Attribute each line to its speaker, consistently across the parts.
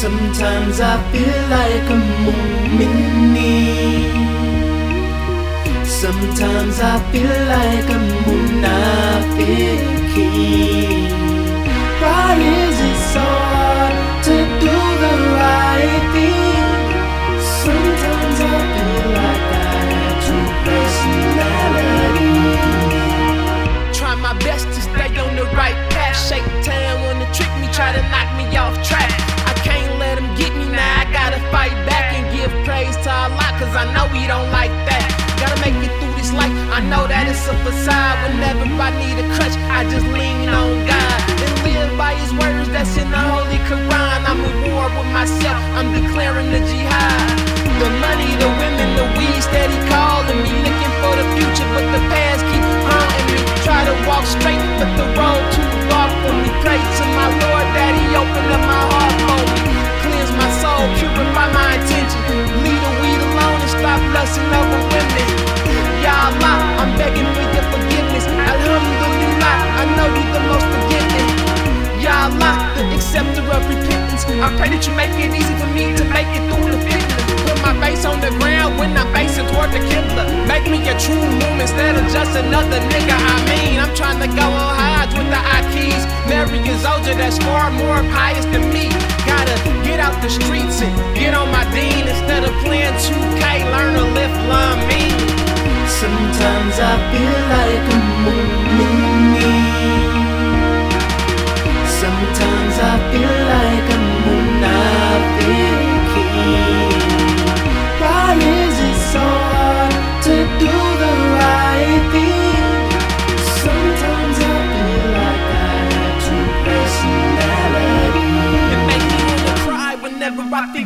Speaker 1: Sometimes I feel like a mu'mini. Sometimes I feel like a munafiki. Why is it so hard to do the right thing? Sometimes I feel like I have two personalities.
Speaker 2: Try my best to stay on the right path. Shake town wanna trick me, try to knock me off facade. Whenever I need a crutch, I just lean on God and live by His words that's in the Holy Quran. I'm at war with myself. I'm declaring the jihad. The of repentance. I pray that you make it easy for me to make it through the fitness. Put my face on the ground when I'm facing toward the Qibla. Make me a true moon instead of just another nigga. I mean, I'm trying to go on Hajj with the akhis. Marry a zawja that's far more pious than me. Gotta get out the streets and get on my deen instead of playing 2K. Learn to lift love mean.
Speaker 1: Sometimes I feel like a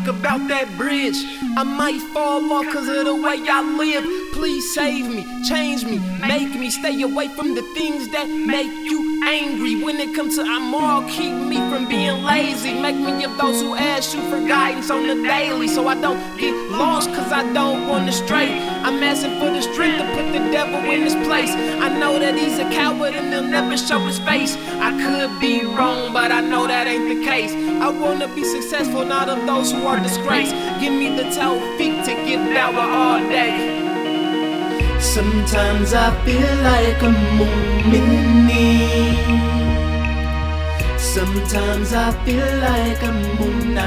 Speaker 2: think about that bridge. I might fall off cause of the way I live. Please save me, change me, make me stay away from the things that make you angry. When it comes to a'mal, keep me from being lazy. Make me of those who ask you for guidance on the daily so I don't get lost cause I don't wanna stray. I'm asking for the strength to put the devil in his place. I know that he's a coward and he'll never show his face. I could be wrong, but I know that ain't the case. I wanna be successful, not of those who are disgraced. Give me the tawfiq to give dawah all day.
Speaker 1: Sometimes I feel like a mu'mini. Sometimes I feel like a munafiki.